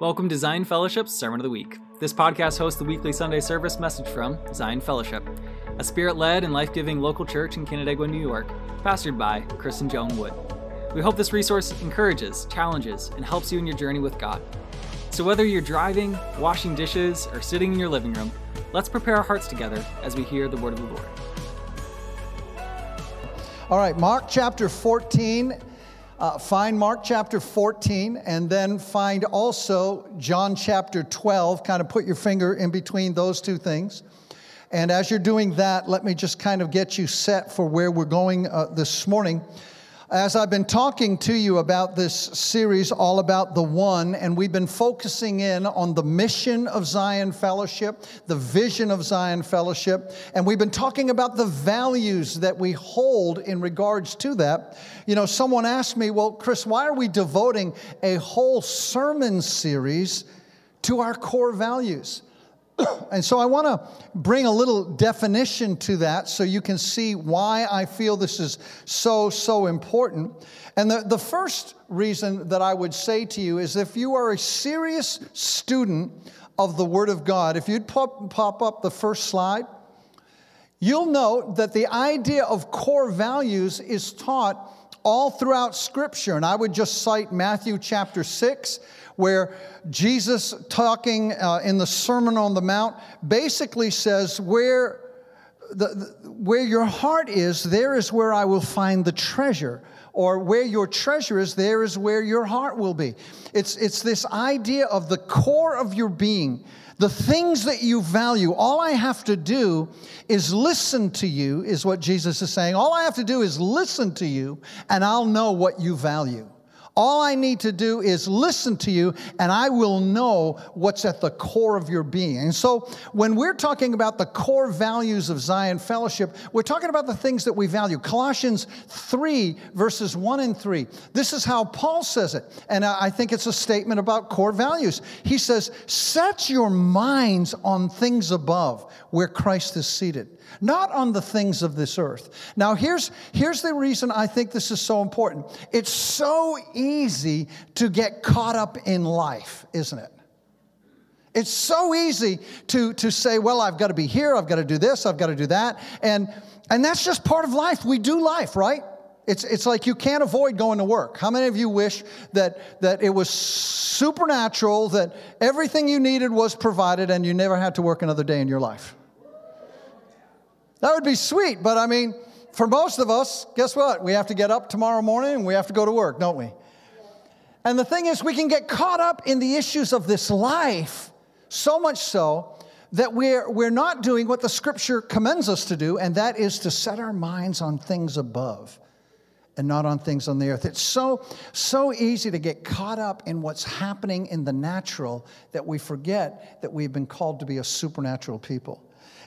Welcome to Zion Fellowship's Sermon of the Week. This podcast hosts the weekly Sunday service message from Zion Fellowship, a spirit led and life giving local church in Canandaigua, New York, pastored by Chris and Joan Wood. We hope this resource encourages, challenges, and helps you in your journey with God. So, whether you're driving, washing dishes, or sitting in your living room, let's prepare our hearts together as we hear the word of the Lord. All right, Mark chapter 14. Uh, find Mark chapter 14 and then find also John chapter 12. Kind of put your finger in between those two things. And as you're doing that, let me just kind of get you set for where we're going uh, this morning. As I've been talking to you about this series, all about the one, and we've been focusing in on the mission of Zion Fellowship, the vision of Zion Fellowship, and we've been talking about the values that we hold in regards to that. You know, someone asked me, Well, Chris, why are we devoting a whole sermon series to our core values? And so I want to bring a little definition to that so you can see why I feel this is so, so important. And the, the first reason that I would say to you is if you are a serious student of the Word of God, if you'd pop, pop up the first slide, you'll note that the idea of core values is taught all throughout Scripture. And I would just cite Matthew chapter 6 where Jesus, talking uh, in the Sermon on the Mount, basically says, Where, the, the, where your heart is, there is where I will find the treasure. Or where your treasure is, there is where your heart will be. It's, it's this idea of the core of your being, the things that you value. All I have to do is listen to you, is what Jesus is saying. All I have to do is listen to you, and I'll know what you value. All I need to do is listen to you, and I will know what's at the core of your being. And so, when we're talking about the core values of Zion Fellowship, we're talking about the things that we value. Colossians 3, verses 1 and 3. This is how Paul says it, and I think it's a statement about core values. He says, Set your minds on things above, where Christ is seated not on the things of this earth. Now, here's, here's the reason I think this is so important. It's so easy to get caught up in life, isn't it? It's so easy to, to say, well, I've got to be here, I've got to do this, I've got to do that. And, and that's just part of life. We do life, right? It's, it's like you can't avoid going to work. How many of you wish that, that it was supernatural, that everything you needed was provided, and you never had to work another day in your life? That would be sweet, but I mean, for most of us, guess what? We have to get up tomorrow morning and we have to go to work, don't we? And the thing is, we can get caught up in the issues of this life, so much so that we're, we're not doing what the scripture commends us to do, and that is to set our minds on things above and not on things on the earth. It's so, so easy to get caught up in what's happening in the natural that we forget that we've been called to be a supernatural people.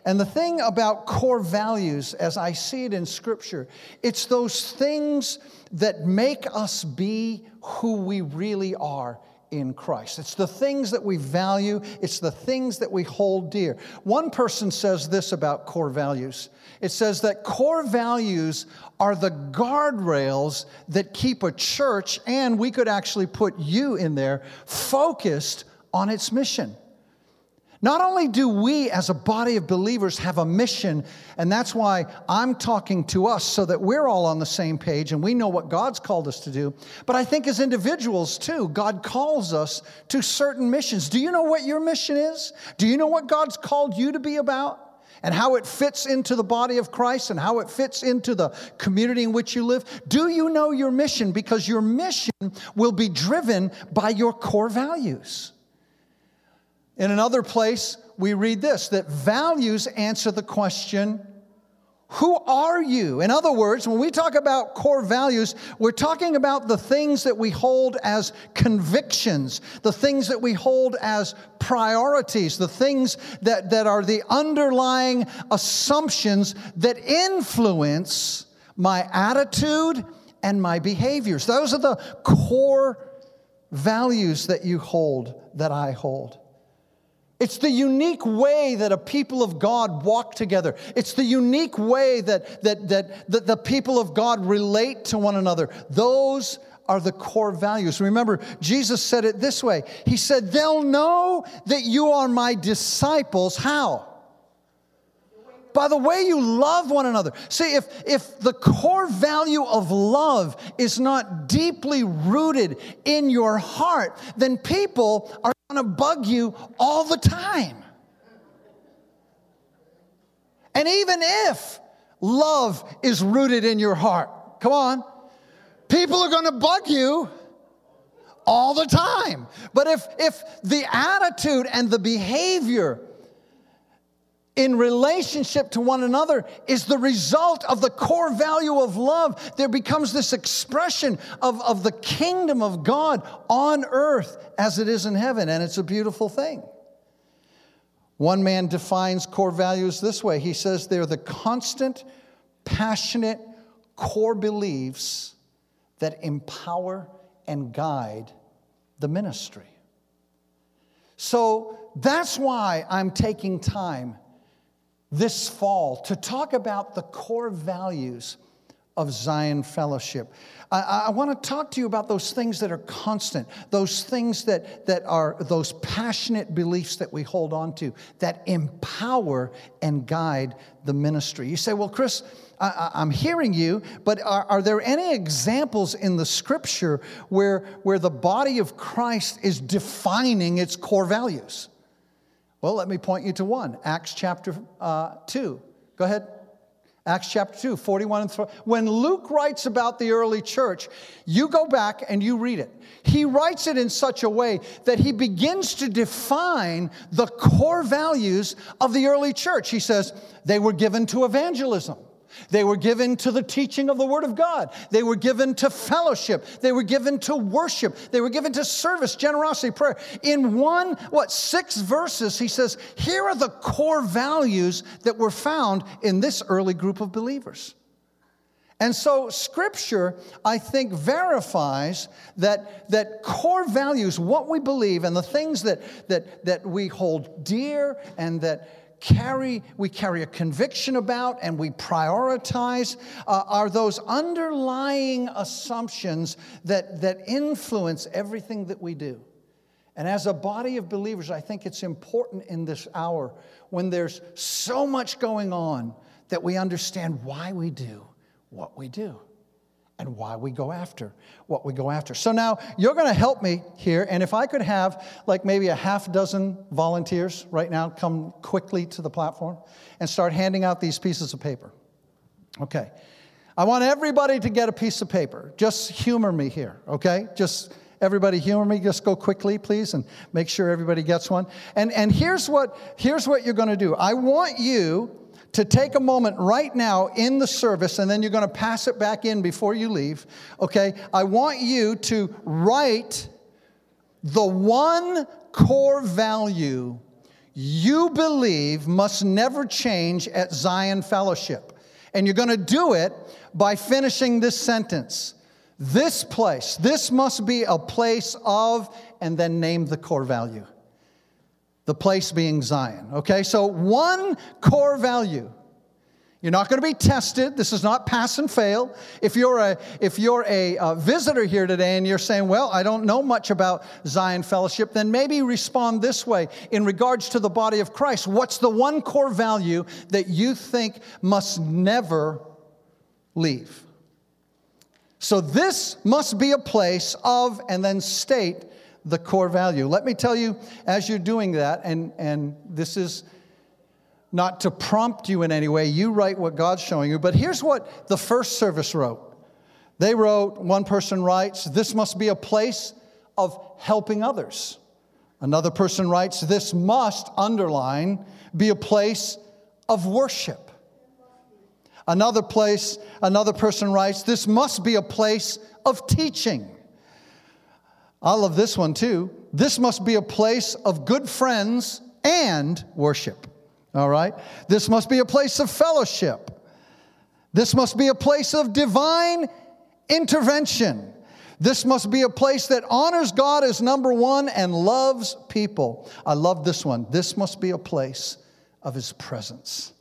And the thing about core values, as I see it in Scripture, it's those things that make us be who we really are in Christ. It's the things that we value, it's the things that we hold dear. One person says this about core values it says that core values are the guardrails that keep a church, and we could actually put you in there, focused on its mission. Not only do we as a body of believers have a mission, and that's why I'm talking to us so that we're all on the same page and we know what God's called us to do, but I think as individuals too, God calls us to certain missions. Do you know what your mission is? Do you know what God's called you to be about? And how it fits into the body of Christ and how it fits into the community in which you live? Do you know your mission? Because your mission will be driven by your core values. In another place, we read this that values answer the question, who are you? In other words, when we talk about core values, we're talking about the things that we hold as convictions, the things that we hold as priorities, the things that, that are the underlying assumptions that influence my attitude and my behaviors. Those are the core values that you hold, that I hold. It's the unique way that a people of God walk together. It's the unique way that, that, that, that the people of God relate to one another. Those are the core values. Remember, Jesus said it this way He said, They'll know that you are my disciples. How? By the way you love one another. See, if, if the core value of love is not deeply rooted in your heart, then people are going to bug you all the time. And even if love is rooted in your heart, come on, people are going to bug you all the time. But if, if the attitude and the behavior in relationship to one another is the result of the core value of love, there becomes this expression of, of the kingdom of God on earth as it is in heaven. And it's a beautiful thing. One man defines core values this way he says they're the constant, passionate core beliefs that empower and guide the ministry. So that's why I'm taking time this fall to talk about the core values of Zion Fellowship. I, I want to talk to you about those things that are constant, those things that, that are those passionate beliefs that we hold on to, that empower and guide the ministry. You say, well, Chris, I, am hearing you, but are, are, there any examples in the scripture where, where the body of Christ is defining its core values? Well, let me point you to one Acts chapter uh, 2. Go ahead. Acts chapter 2, 41 and 3. When Luke writes about the early church, you go back and you read it. He writes it in such a way that he begins to define the core values of the early church. He says they were given to evangelism. They were given to the teaching of the Word of God. They were given to fellowship. They were given to worship. They were given to service, generosity, prayer. In one, what, six verses, he says, here are the core values that were found in this early group of believers. And so, Scripture, I think, verifies that, that core values, what we believe, and the things that, that, that we hold dear and that carry we carry a conviction about and we prioritize uh, are those underlying assumptions that that influence everything that we do. And as a body of believers i think it's important in this hour when there's so much going on that we understand why we do what we do and why we go after what we go after. So now you're going to help me here, and if I could have like maybe a half dozen volunteers right now come quickly to the platform and start handing out these pieces of paper. Okay. I want everybody to get a piece of paper. Just humor me here, okay? Just everybody humor me. Just go quickly, please, and make sure everybody gets one. And, and here's, what, here's what you're going to do I want you to take a moment right now in the service, and then you're going to pass it back in before you leave, okay? I want you to write the one core value you believe must never change at Zion Fellowship. And you're going to do it by finishing this sentence. This place, this must be a place of, and then name the core value the place being Zion. Okay, so one core value. You're not going to be tested. This is not pass and fail. If you're a if you're a, a, visitor here today and you're saying, "Well, I don't know much about Zion Fellowship," then maybe respond this way in regards to the body of Christ. What's the one core value that you think must never leave? So this must be a place of, and then state the core value. Let me tell you, as you're doing that, and, and this is not to prompt you in any way, you write what God's showing you, but here's what the first service wrote. They wrote, one person writes, This must be a place of helping others. Another person writes, This must, underline, be a place of worship. Another place, another person writes, This must be a place of teaching. I love this one too. This must be a place of good friends and worship. All right? This must be a place of fellowship. This must be a place of divine intervention. This must be a place that honors God as number one and loves people. I love this one. This must be a place of His presence.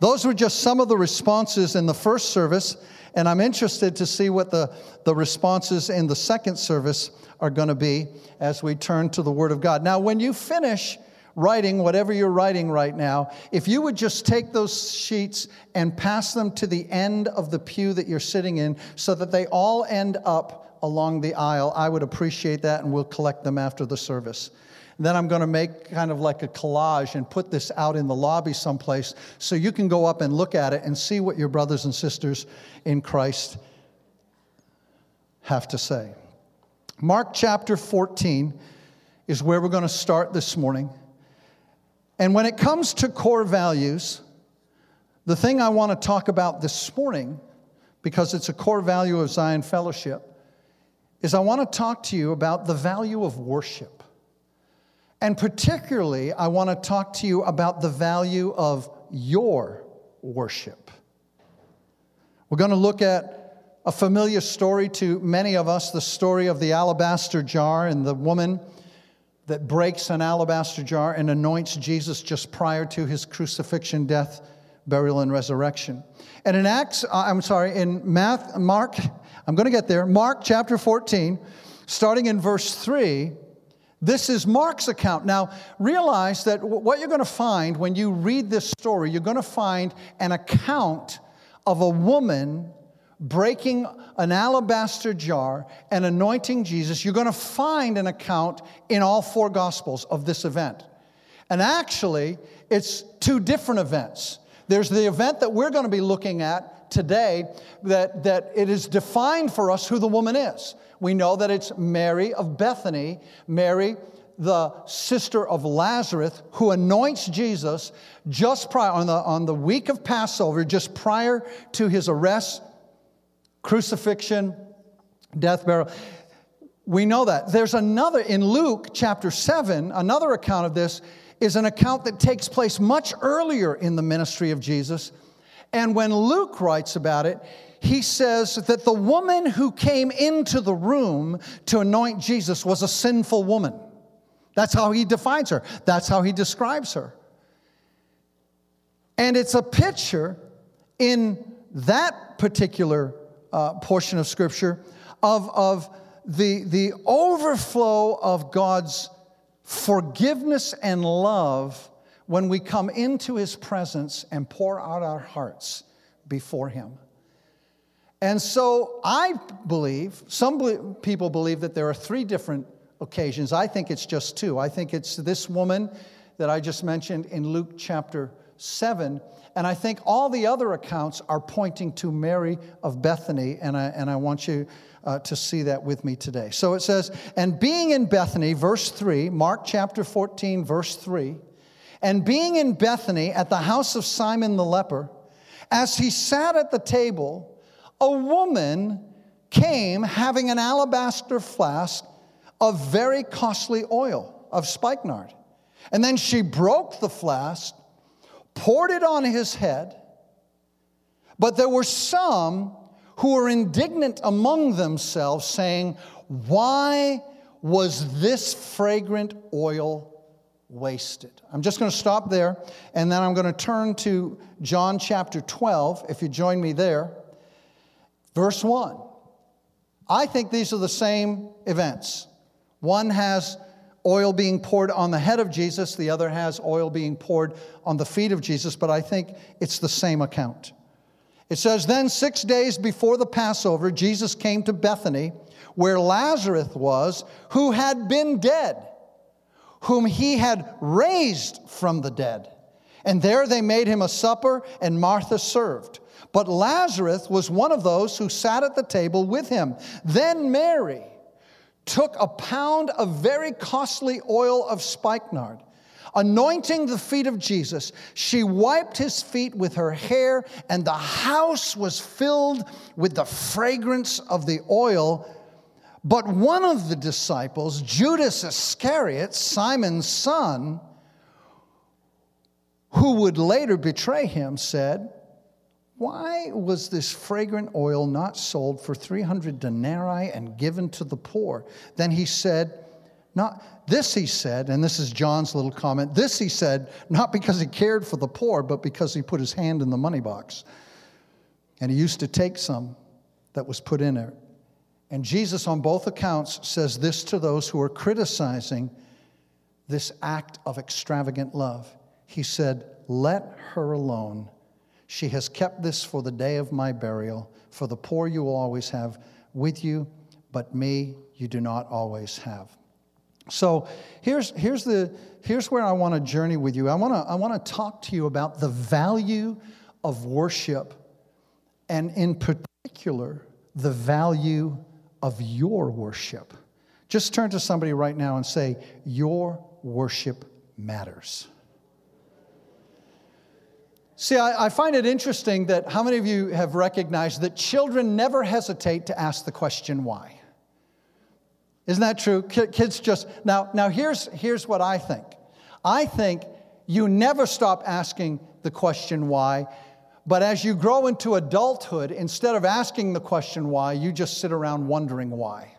Those were just some of the responses in the first service. And I'm interested to see what the, the responses in the second service are going to be as we turn to the Word of God. Now, when you finish writing whatever you're writing right now, if you would just take those sheets and pass them to the end of the pew that you're sitting in so that they all end up along the aisle, I would appreciate that and we'll collect them after the service. Then I'm going to make kind of like a collage and put this out in the lobby someplace so you can go up and look at it and see what your brothers and sisters in Christ have to say. Mark chapter 14 is where we're going to start this morning. And when it comes to core values, the thing I want to talk about this morning, because it's a core value of Zion Fellowship, is I want to talk to you about the value of worship. And particularly, I want to talk to you about the value of your worship. We're going to look at a familiar story to many of us the story of the alabaster jar and the woman that breaks an alabaster jar and anoints Jesus just prior to his crucifixion, death, burial, and resurrection. And in Acts, uh, I'm sorry, in Math, Mark, I'm going to get there, Mark chapter 14, starting in verse 3, this is Mark's account. Now, realize that what you're going to find when you read this story, you're going to find an account of a woman breaking an alabaster jar and anointing Jesus, you're going to find an account in all four Gospels of this event. And actually, it's two different events. There's the event that we're going to be looking at today that, that it is defined for us who the woman is. We know that it's Mary of Bethany, Mary, the sister of Lazarus, who anoints Jesus just prior, on the, on the week of Passover, just prior to his arrest, crucifixion, death, burial. We know that. There's another, in Luke chapter 7, another account of this is an account that takes place much earlier in the ministry of Jesus. And when Luke writes about it, he says that the woman who came into the room to anoint Jesus was a sinful woman. That's how he defines her, that's how he describes her. And it's a picture in that particular uh, portion of Scripture of, of the, the overflow of God's forgiveness and love when we come into His presence and pour out our hearts before Him. And so I believe, some people believe that there are three different occasions. I think it's just two. I think it's this woman that I just mentioned in Luke chapter 7 and I think all the other accounts are pointing to Mary of Bethany, and I, and I want you uh, to see that with me today. So it says, and being in Bethany, verse 3, Mark chapter 14, verse 3, and being in Bethany at the house of Simon the leper, as he sat at the table, a woman came having an alabaster flask of very costly oil of spikenard. And then she broke the flask poured it on his head. But there were some who were indignant among themselves, saying, Why was this fragrant oil wasted? I'm just going to stop there, and then I'm going to turn to John chapter 12, if you join me there. Verse 1. I think these are the same events. One has oil being poured on the head of Jesus, the other has oil being poured on the feet of Jesus, but I think it's the same account. It says, Then six days before the Passover, Jesus came to Bethany, where Lazarus was, who had been dead, whom he had raised from the dead. And there they made him a supper, and Martha served. But Lazarus was one of those who sat at the table with him. Then Mary, took a pound of very costly oil of spikenard. Anointing the feet of Jesus, she wiped his feet with her hair, and the house was filled with the fragrance of the oil. But one of the disciples, Judas Iscariot, Simon's son, who would later betray him, said, why was this fragrant oil not sold for 300 denarii and given to the poor? Then he said, not this he said, and this is John's little comment. This he said, not because he cared for the poor, but because he put his hand in the money box. And he used to take some that was put in it. And Jesus, on both accounts, says this to those who are criticizing this act of extravagant love. He said, Let her alone. She has kept this for the day of my burial. For the poor you will always have with you, but me you do not always have. So here's, here's, the, here's where I want to journey with you. I want to I want to talk to you about the value of worship, and in particular, the value of your worship. Just turn to somebody right now and say, Your worship matters. See, I, I, find it interesting that how many of you have recognized that children never hesitate to ask the question why? Isn't that true? Kids just, now, now here's, here's what I think. I think you never stop asking the question why, but as you grow into adulthood, instead of asking the question why, you just sit around wondering why.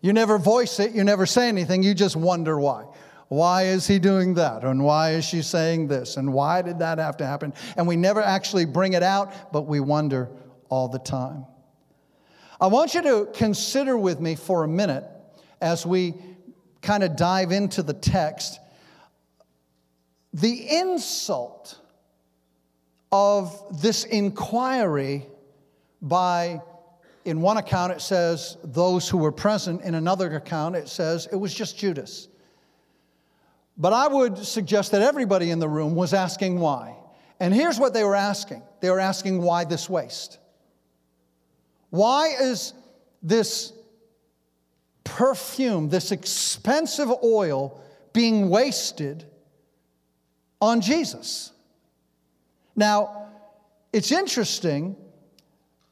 You never voice it, you never say anything, you just wonder why. Why is he doing that? And why is she saying this? And why did that have to happen? And we never actually bring it out, but we wonder all the time. I want you to consider with me for a minute as we kind of dive into the text the insult of this inquiry by in one account it says those who were present in another account it says it was just judas but I would suggest that everybody in the room was asking why. And here's what they were asking they were asking why this waste? Why is this perfume, this expensive oil, being wasted on Jesus? Now, it's interesting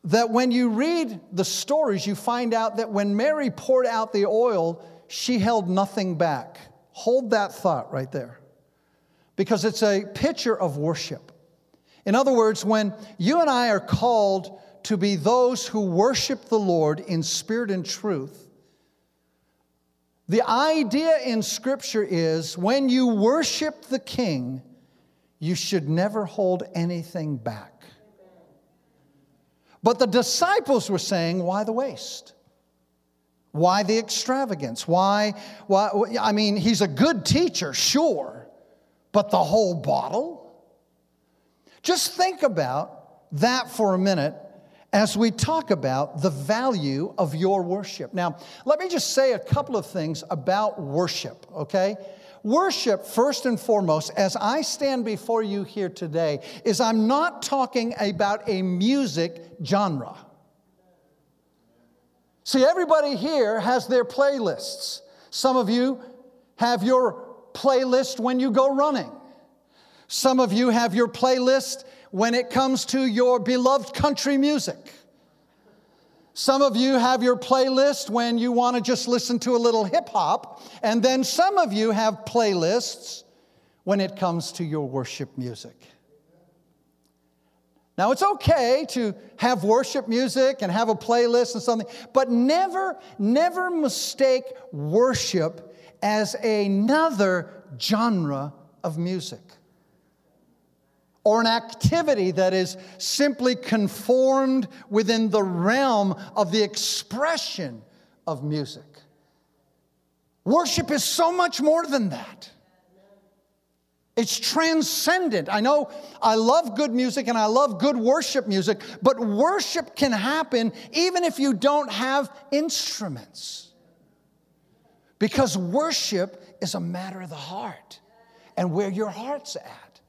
that when you read the stories, you find out that when Mary poured out the oil, she held nothing back. Hold that thought right there because it's a picture of worship. In other words, when you and I are called to be those who worship the Lord in spirit and truth, the idea in Scripture is when you worship the King, you should never hold anything back. But the disciples were saying, Why the waste? Why the extravagance? Why, why? I mean, he's a good teacher, sure, but the whole bottle? Just think about that for a minute as we talk about the value of your worship. Now, let me just say a couple of things about worship, okay? Worship, first and foremost, as I stand before you here today, is I'm not talking about a music genre. See, everybody here has their playlists. Some of you have your playlist when you go running. Some of you have your playlist when it comes to your beloved country music. Some of you have your playlist when you want to just listen to a little hip hop. And then some of you have playlists when it comes to your worship music. Now, it's okay to have worship music and have a playlist and something, but never, never mistake worship as another genre of music or an activity that is simply conformed within the realm of the expression of music. Worship is so much more than that. It's transcendent. I know I love good music and I love good worship music, but worship can happen even if you don't have instruments. Because worship is a matter of the heart and where your heart's at.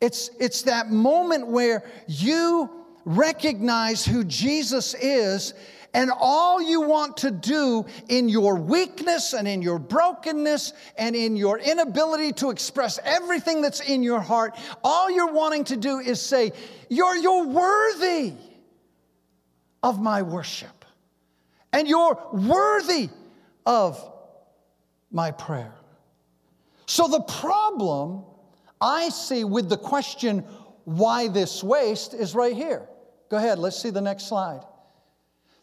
It's, it's that moment where you recognize who Jesus is and all you want to do in your weakness and in your brokenness and in your inability to express everything that's in your heart, all you're wanting to do is say, You're, you're worthy of my worship. And you're worthy of my prayer. So the problem I see with the question, why this waste, is right here. Go ahead, let's see the next slide.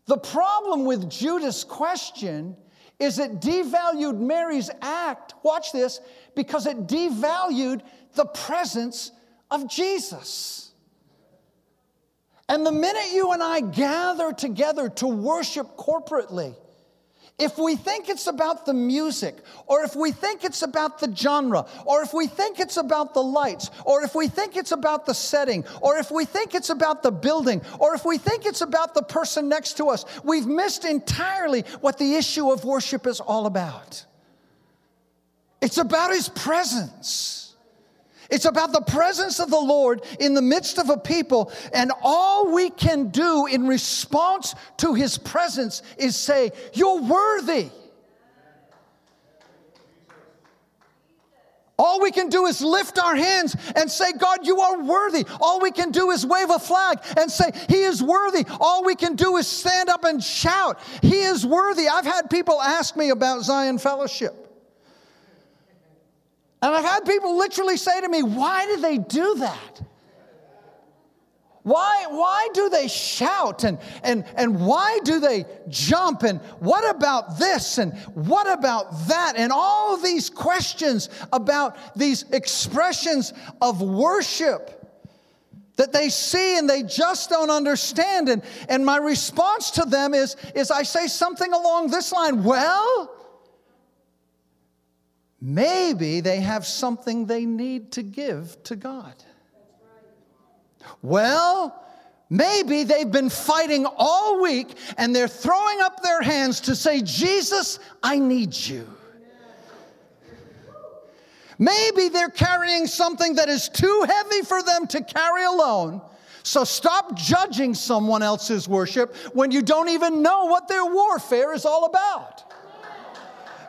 The problem with Judas' question is it devalued Mary's act, watch this, because it devalued the presence of Jesus. And the minute you and I gather together to worship corporately, if we think it's about the music, or if we think it's about the genre, or if we think it's about the lights, or if we think it's about the setting, or if we think it's about the building, or if we think it's about the person next to us, we've missed entirely what the issue of worship is all about. It's about His presence. It's about the presence of the Lord in the midst of a people, and all we can do in response to his presence is say, You're worthy. All we can do is lift our hands and say, God, you are worthy. All we can do is wave a flag and say, He is worthy. All we can do is stand up and shout, He is worthy. I've had people ask me about Zion Fellowship. And I've had people literally say to me, Why do they do that? Why, why do they shout and, and, and why do they jump? And what about this? And what about that? And all of these questions about these expressions of worship that they see and they just don't understand. And, and my response to them is, is I say something along this line Well, Maybe they have something they need to give to God. Well, maybe they've been fighting all week and they're throwing up their hands to say, Jesus, I need you. Maybe they're carrying something that is too heavy for them to carry alone. So stop judging someone else's worship when you don't even know what their warfare is all about.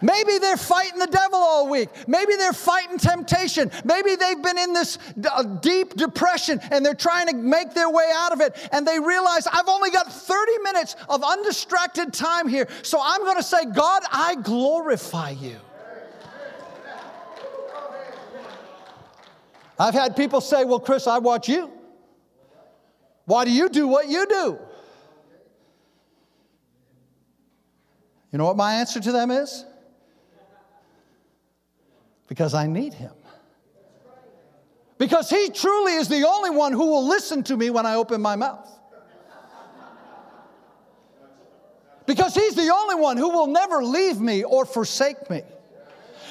Maybe they're fighting the devil all week. Maybe they're fighting temptation. Maybe they've been in this uh, deep depression and they're trying to make their way out of it. And they realize, I've only got 30 minutes of undistracted time here. So I'm going to say, God, I glorify you. I've had people say, Well, Chris, I watch you. Why do you do what you do? You know what my answer to them is? Because I need him. Because he truly is the only one who will listen to me when I open my mouth. Because he's the only one who will never leave me or forsake me.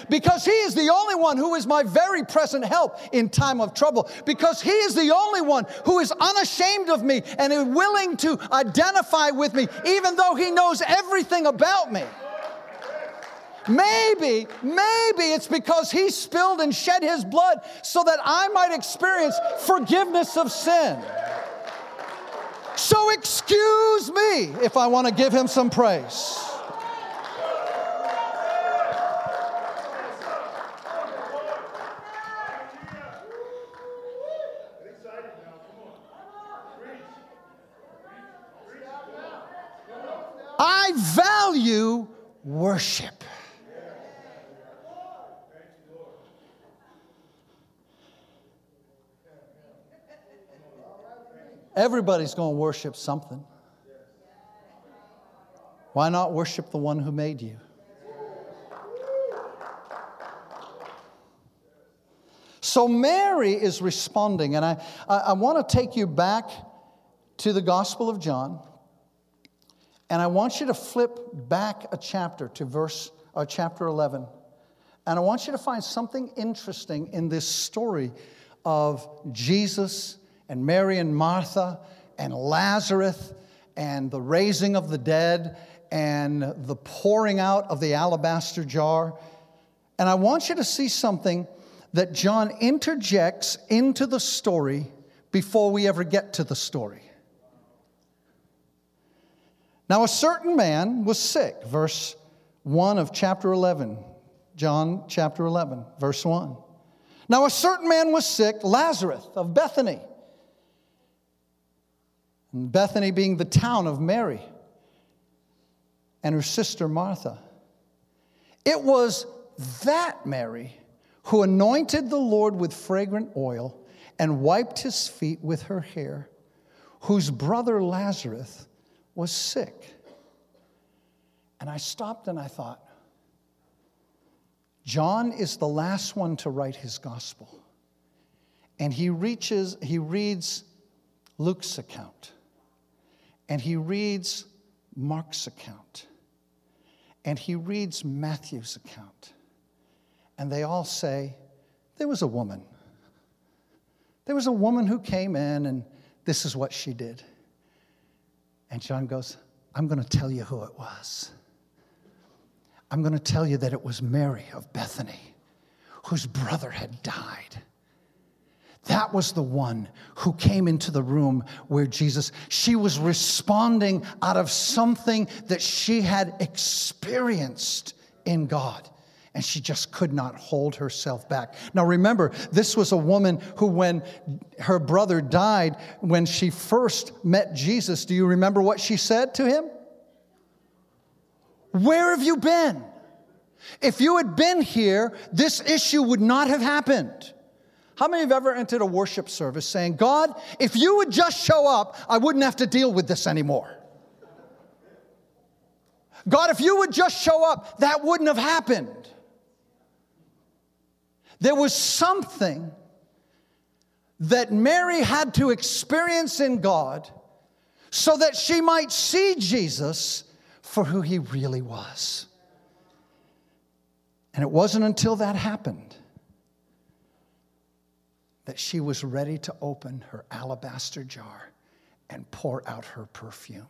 Because he is the only one who is my very present help in time of trouble. Because he is the only one who is unashamed of me and is willing to identify with me, even though he knows everything about me. Maybe, maybe it's because he spilled and shed his blood so that I might experience forgiveness of sin. So excuse me if I want to give him some praise. I value worship. Everybody's going to worship something. Why not worship the one who made you? So Mary is responding, and I, I, I want to take you back to the Gospel of John, and I want you to flip back a chapter to verse uh, chapter 11. And I want you to find something interesting in this story of Jesus and Mary and Martha and Lazarus and the raising of the dead and the pouring out of the alabaster jar. And I want you to see something that John interjects into the story before we ever get to the story. Now, a certain man was sick, verse 1 of chapter 11, John chapter 11, verse 1. Now, a certain man was sick, Lazarus of Bethany and Bethany being the town of Mary and her sister Martha. It was that Mary who anointed the Lord with fragrant oil and wiped his feet with her hair, whose brother Lazarus was sick. And I stopped and I thought, John is the last one to write his gospel. And he reaches, he reads Luke's account. And he reads Mark's account and he reads Matthew's account. And they all say, There was a woman. There was a woman who came in, and this is what she did. And John goes, I'm going to tell you who it was. I'm going to tell you that it was Mary of Bethany, whose brother had died. That was the one who came into the room where Jesus, she was responding out of something that she had experienced in God. And she just could not hold herself back. Now remember, this was a woman who, when her brother died, when she first met Jesus, do you remember what she said to him? Where have you been? If you had been here, this issue would not have happened. How many have ever entered a worship service saying, God, if you would just show up, I wouldn't have to deal with this anymore? God, if you would just show up, that wouldn't have happened. There was something that Mary had to experience in God so that she might see Jesus for who he really was. And it wasn't until that happened that she was ready to open her alabaster jar and pour out her perfume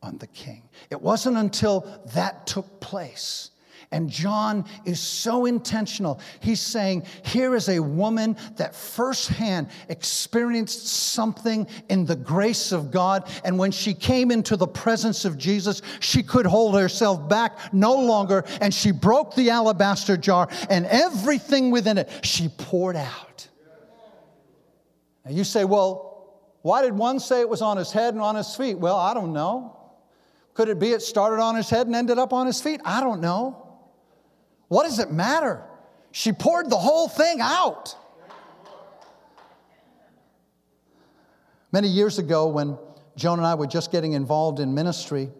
on the king. It wasn't until that took place and John is so intentional. He's saying, here is a woman that firsthand experienced something in the grace of God. And when she came into the presence of Jesus, she could hold herself back no longer. And she broke the alabaster jar and everything within it she poured out. Now you say, well, why did one say it was on his head and on his feet? Well, I don't know. Could it be it started on his head and ended up on his feet? I don't know. What does it matter? She poured the whole thing out. Many years ago, when Joan and I were just getting involved in ministry,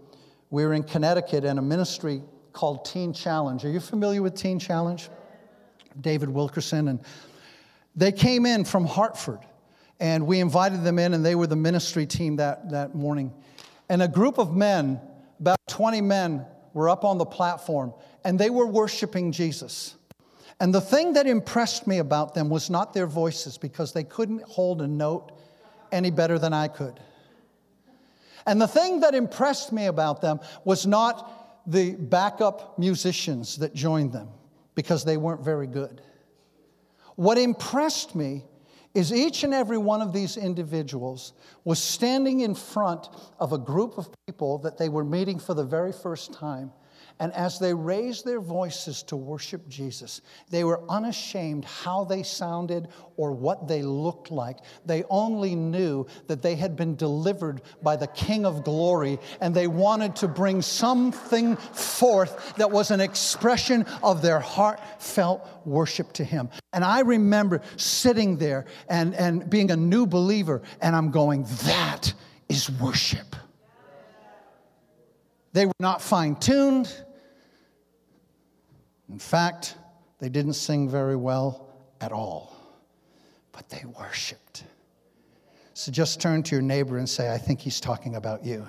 we were in Connecticut in a ministry called Teen Challenge. Are you familiar with Teen Challenge? David Wilkerson. And they came in from Hartford, and we invited them in, and they were the ministry team that, that morning. And a group of men, about 20 men, were up on the platform, and they were worshiping Jesus. And the thing that impressed me about them was not their voices, because they couldn't hold a note any better than I could. And the thing that impressed me about them was not the backup musicians that joined them, because they weren't very good. What impressed me is each and every one of these individuals was standing in front of a group of people that they were meeting for the very first time and as they raised their voices to worship Jesus, they were unashamed how they sounded or what they looked like. They only knew that they had been delivered by the King of glory, and they wanted to bring something forth that was an expression of their heartfelt worship to Him. And I remember sitting there and, and being a new believer, and I'm going, that is worship. They were not fine tuned. In fact, they didn't sing very well at all, but they worshiped. So just turn to your neighbor and say, I think he's talking about you.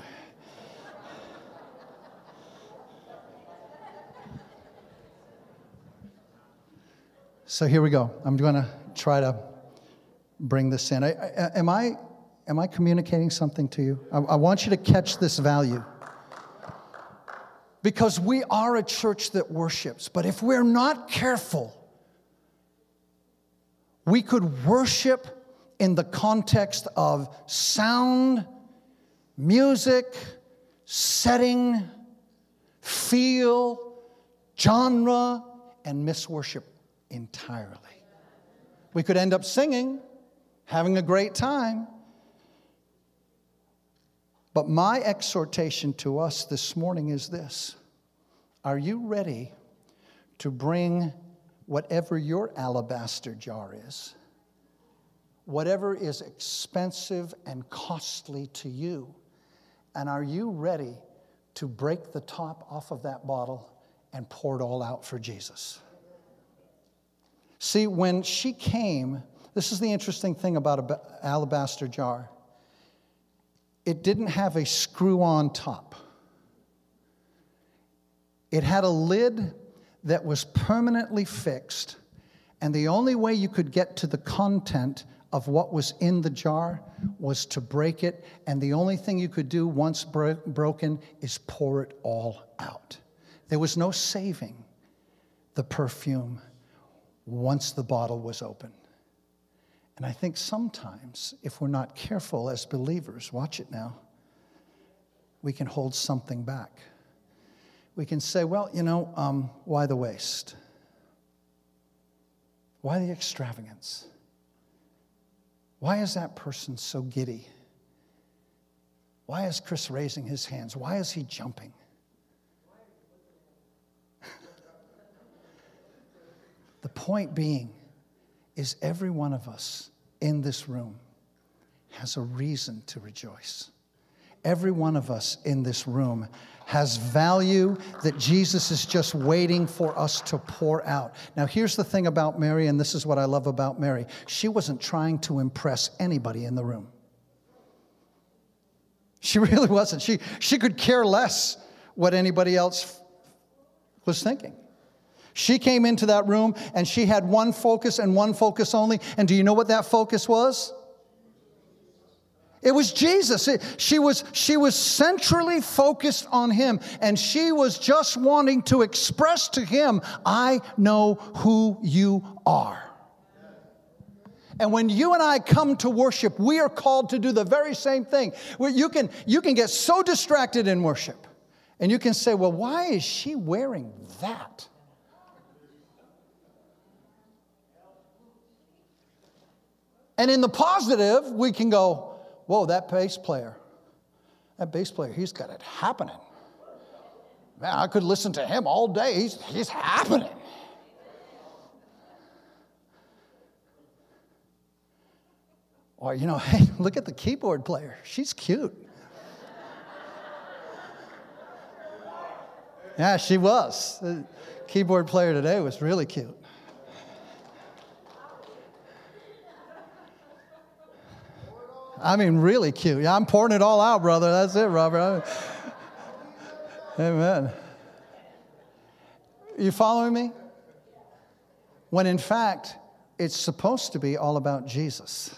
So here we go. I'm going to try to bring this in. I, I, am, I, am I communicating something to you? I, I want you to catch this value because we are a church that worships. But if we're not careful, we could worship in the context of sound, music, setting, feel, genre, and miss worship entirely. We could end up singing, having a great time, but my exhortation to us this morning is this Are you ready to bring whatever your alabaster jar is, whatever is expensive and costly to you? And are you ready to break the top off of that bottle and pour it all out for Jesus? See, when she came, this is the interesting thing about an alabaster jar it didn't have a screw on top. It had a lid that was permanently fixed, and the only way you could get to the content of what was in the jar was to break it, and the only thing you could do once bro- broken is pour it all out. There was no saving the perfume once the bottle was open. And I think sometimes, if we're not careful as believers, watch it now, we can hold something back. We can say, well, you know, um, why the waste? Why the extravagance? Why is that person so giddy? Why is Chris raising his hands? Why is he jumping? the point being is every one of us in this room has a reason to rejoice. Every one of us in this room has value that Jesus is just waiting for us to pour out. Now, here's the thing about Mary, and this is what I love about Mary she wasn't trying to impress anybody in the room. She really wasn't. She, she could care less what anybody else was thinking. She came into that room and she had one focus and one focus only. And do you know what that focus was? It was Jesus. It, she, was, she was centrally focused on him, and she was just wanting to express to him, I know who you are. And when you and I come to worship, we are called to do the very same thing. You can, you can get so distracted in worship, and you can say, Well, why is she wearing that? And in the positive, we can go, whoa, that bass player, that bass player, he's got it happening. Man, I could listen to him all day. He's, he's happening. Or, you know, hey, look at the keyboard player. She's cute. yeah, she was. The keyboard player today was really cute. I mean, really cute. Yeah, I'm pouring it all out, brother. That's it, Robert. Amen. You following me? When in fact, it's supposed to be all about Jesus.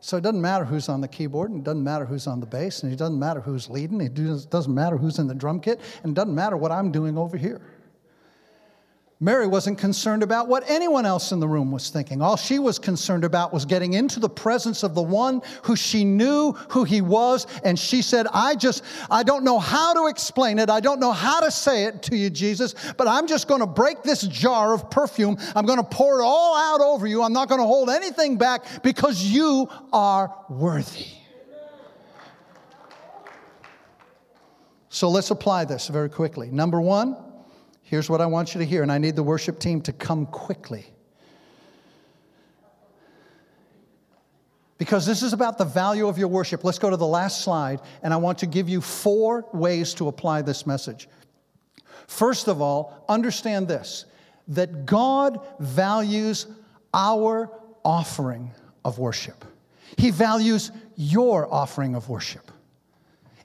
So it doesn't matter who's on the keyboard, and it doesn't matter who's on the bass, and it doesn't matter who's leading, it doesn't matter who's in the drum kit, and it doesn't matter what I'm doing over here. Mary wasn't concerned about what anyone else in the room was thinking. All she was concerned about was getting into the presence of the one who she knew who he was. And she said, I just, I don't know how to explain it. I don't know how to say it to you, Jesus, but I'm just going to break this jar of perfume. I'm going to pour it all out over you. I'm not going to hold anything back because you are worthy. So let's apply this very quickly. Number one, Here's what I want you to hear, and I need the worship team to come quickly. Because this is about the value of your worship. Let's go to the last slide, and I want to give you four ways to apply this message. First of all, understand this that God values our offering of worship, He values your offering of worship.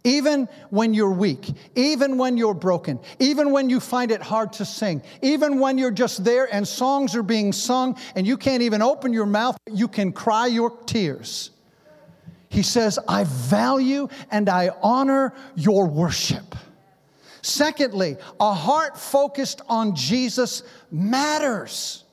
Even when you're weak, even when you're broken, even when you find it hard to sing, even when you're just there and songs are being sung and you can't even open your mouth, you can cry your tears. He says, I value and I honor your worship. Secondly, a heart focused on Jesus matters.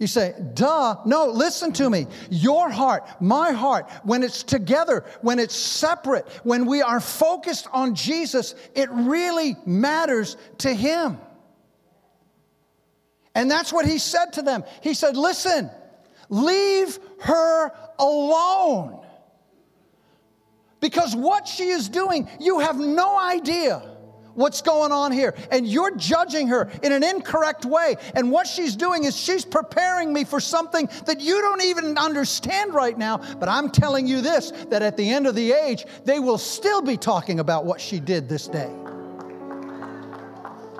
You say, duh. No, listen to me. Your heart, my heart, when it's together, when it's separate, when we are focused on Jesus, it really matters to Him. And that's what He said to them. He said, listen, leave her alone. Because what she is doing, you have no idea what's going on here. And you're judging her in an incorrect way. And what she's doing is she's preparing me for something that you don't even understand right now. But I'm telling you this that at the end of the age, they will still be talking about what she did this day.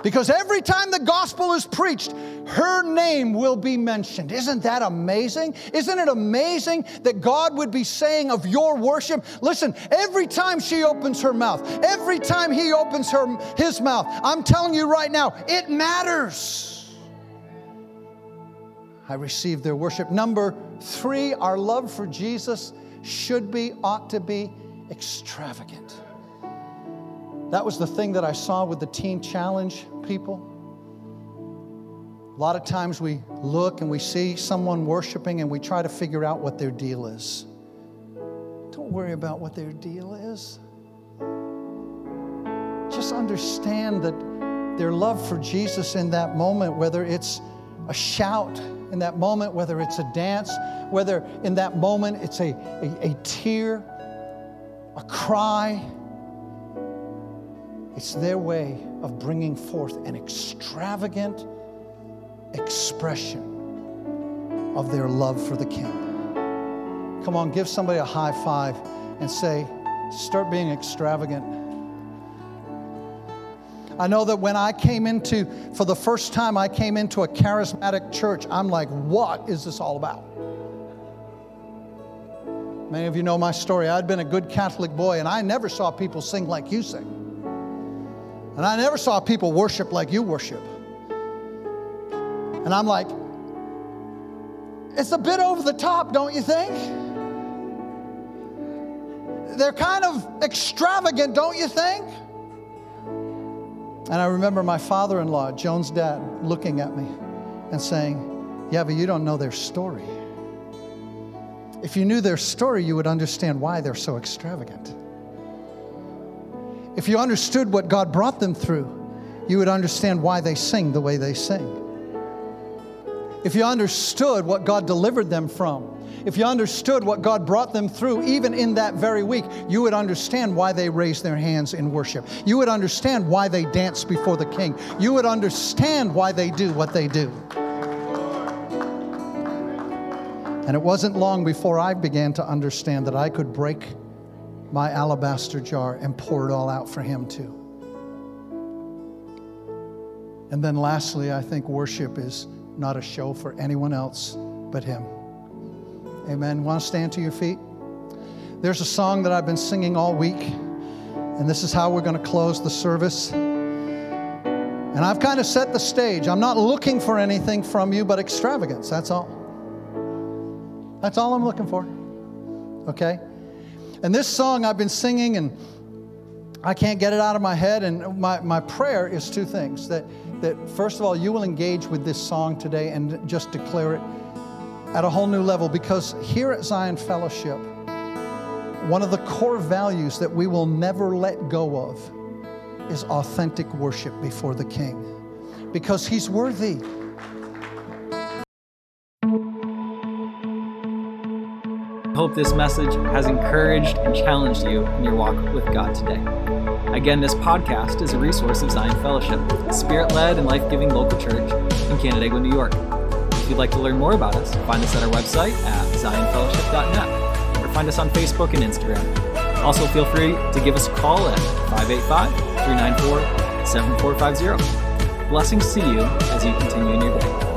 Because every time the gospel is preached, her name will be mentioned. Isn't that amazing? Isn't it amazing that God would be saying of your worship? Listen, every time she opens her mouth, every time he opens her, his mouth, I'm telling you right now, it matters. I received their worship. Number three, our love for Jesus should be, ought to be extravagant. That was the thing that I saw with the Teen Challenge people. A lot of times we look and we see someone worshiping and we try to figure out what their deal is. Don't worry about what their deal is. Just understand that their love for Jesus in that moment, whether it's a shout in that moment, whether it's a dance, whether in that moment it's a, a, a tear, a cry, it's their way of bringing forth an extravagant expression of their love for the King. Come on, give somebody a high five and say, start being extravagant. I know that when I came into, for the first time, I came into a charismatic church, I'm like, what is this all about? Many of you know my story. I'd been a good Catholic boy, and I never saw people sing like you sing. And I never saw people worship like you worship. And I'm like, it's a bit over the top, don't you think? They're kind of extravagant, don't you think? And I remember my father in law, Joan's dad, looking at me and saying, Yeah, but you don't know their story. If you knew their story, you would understand why they're so extravagant. If you understood what God brought them through, you would understand why they sing the way they sing. If you understood what God delivered them from, if you understood what God brought them through, even in that very week, you would understand why they raised their hands in worship. You would understand why they dance before the King. You would understand why they do what they do. And it wasn't long before I began to understand that I could break my alabaster jar and pour it all out for Him too. And then lastly, I think worship is not a show for anyone else but Him. Amen. Want to stand to your feet? There's a song that I've been singing all week, and this is how we're going to close the service. And I've kind of set the stage. I'm not looking for anything from you but extravagance. That's all. That's all I'm looking for. Okay? And this song I've been singing, and I can't get it out of my head. And my, my prayer is two things that, that, first of all, you will engage with this song today and just declare it at a whole new level. Because here at Zion Fellowship, one of the core values that we will never let go of is authentic worship before the King. Because He's worthy. Hope this message has encouraged and challenged you in your walk with God today. Again, this podcast is a resource of Zion Fellowship, a spirit led and life giving local church in Canandaigua, New York. If you'd like to learn more about us, find us at our website at zionfellowship.net or find us on Facebook and Instagram. Also, feel free to give us a call at 585 394 7450. Blessings to you as you continue in your day.